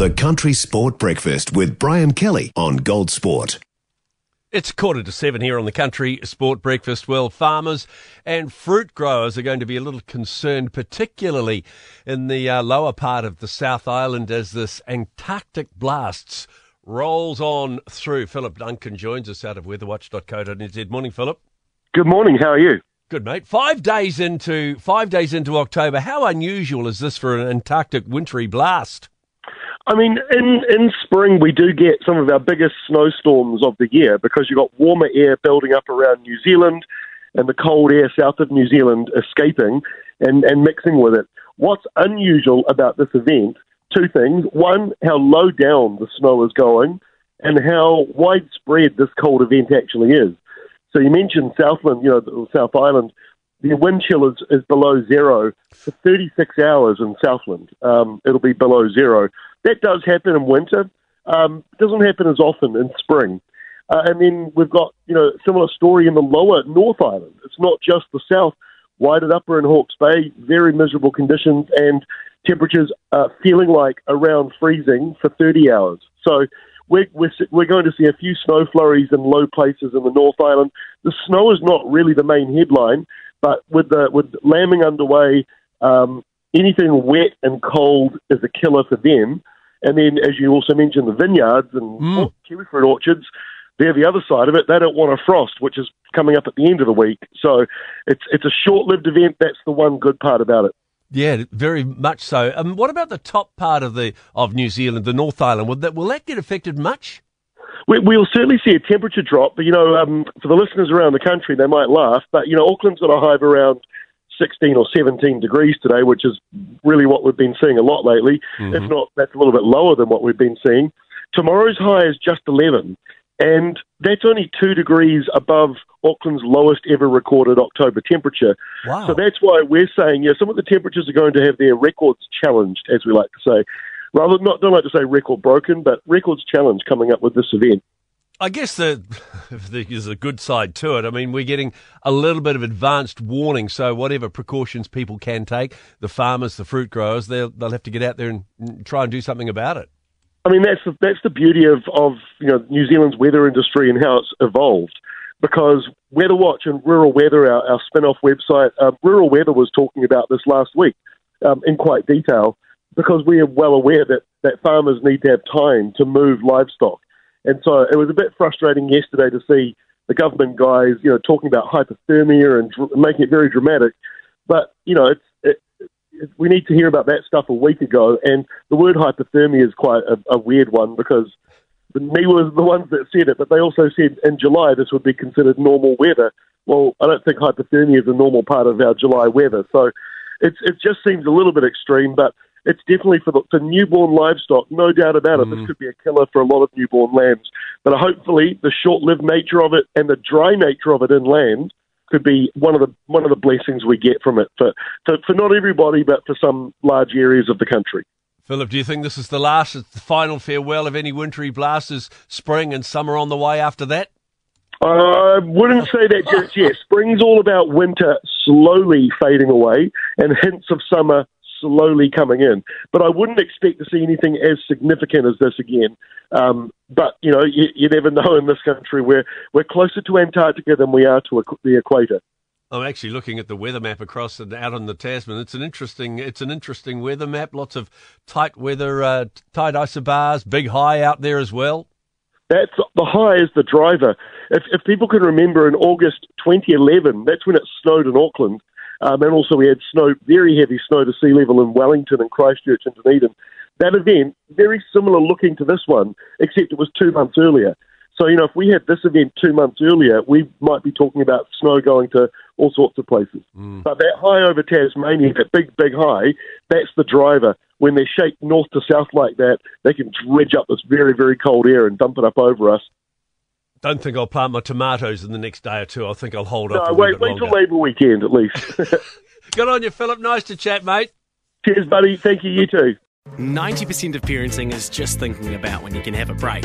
The Country Sport Breakfast with Brian Kelly on Gold Sport. It's quarter to seven here on the Country Sport Breakfast. Well, farmers and fruit growers are going to be a little concerned, particularly in the uh, lower part of the South Island as this Antarctic blasts rolls on through. Philip Duncan joins us out of weatherwatch.co.nz. Good morning, Philip. Good morning. How are you? Good, mate. Five days into five days into October. How unusual is this for an Antarctic wintry blast? I mean, in, in spring, we do get some of our biggest snowstorms of the year because you've got warmer air building up around New Zealand and the cold air south of New Zealand escaping and, and mixing with it. What's unusual about this event, two things. One, how low down the snow is going and how widespread this cold event actually is. So you mentioned Southland, you know, South Island. The wind chill is, is below zero for 36 hours in Southland. Um, it'll be below zero. That does happen in winter. Um, doesn't happen as often in spring. Uh, and then we've got, you know, similar story in the lower North Island. It's not just the south. Wairarapa in Hawke's Bay, very miserable conditions and temperatures uh, feeling like around freezing for 30 hours. So we're, we're, we're going to see a few snow flurries in low places in the North Island. The snow is not really the main headline, but with the with lambing underway, um, anything wet and cold is a killer for them. And then, as you also mentioned, the vineyards and Mm. kiwi fruit orchards, they're the other side of it. They don't want a frost, which is coming up at the end of the week. So it's it's a short-lived event. That's the one good part about it. Yeah, very much so. Um, what about the top part of the of New Zealand, the North Island? Will that will that get affected much? We, we'll certainly see a temperature drop, but you know, um, for the listeners around the country, they might laugh, but you know, Auckland's got a high of around 16 or 17 degrees today, which is really what we've been seeing a lot lately. Mm-hmm. If not, that's a little bit lower than what we've been seeing. Tomorrow's high is just 11, and that's only two degrees above Auckland's lowest ever recorded October temperature. Wow. So that's why we're saying, yeah, some of the temperatures are going to have their records challenged, as we like to say. Rather, not don't like to say record broken, but records challenged coming up with this event. I guess the, there's a good side to it. I mean, we're getting a little bit of advanced warning, so whatever precautions people can take, the farmers, the fruit growers, they'll they'll have to get out there and try and do something about it. I mean, that's the, that's the beauty of, of you know New Zealand's weather industry and how it's evolved. Because Weather Watch and Rural Weather, our, our spin-off website, uh, Rural Weather was talking about this last week um, in quite detail. Because we are well aware that, that farmers need to have time to move livestock, and so it was a bit frustrating yesterday to see the government guys, you know, talking about hypothermia and dr- making it very dramatic. But you know, it's it, it, we need to hear about that stuff a week ago. And the word hypothermia is quite a, a weird one because the me was the ones that said it, but they also said in July this would be considered normal weather. Well, I don't think hypothermia is a normal part of our July weather, so it's it just seems a little bit extreme, but. It's definitely for the for newborn livestock, no doubt about it. This mm. could be a killer for a lot of newborn lambs. But hopefully, the short-lived nature of it and the dry nature of it in inland could be one of the one of the blessings we get from it for for, for not everybody, but for some large areas of the country. Philip, do you think this is the last, the final farewell of any wintry blasts? Spring and summer on the way after that? I wouldn't say that just yet. Spring's all about winter slowly fading away and hints of summer slowly coming in. But I wouldn't expect to see anything as significant as this again. Um, but you know, you, you never know in this country. We're we're closer to Antarctica than we are to the equator. I'm actually looking at the weather map across and out on the Tasman. It's an interesting, it's an interesting weather map. Lots of tight weather, uh, tight isobars, big high out there as well. That's the high is the driver. If, if people can remember, in August 2011, that's when it snowed in Auckland, um, and also we had snow, very heavy snow to sea level in Wellington and Christchurch and Dunedin. That event, very similar looking to this one, except it was two months earlier. So you know, if we had this event two months earlier, we might be talking about snow going to all sorts of places. But that high over Tasmania, that big, big high, that's the driver. When they're shaped north to south like that, they can dredge up this very, very cold air and dump it up over us. Don't think I'll plant my tomatoes in the next day or two. I think I'll hold off. No, a wait, wee bit wait till. Labour weekend at least. Good on you, Philip. Nice to chat, mate. Cheers, buddy. Thank you. You too. 90% of parenting is just thinking about when you can have a break.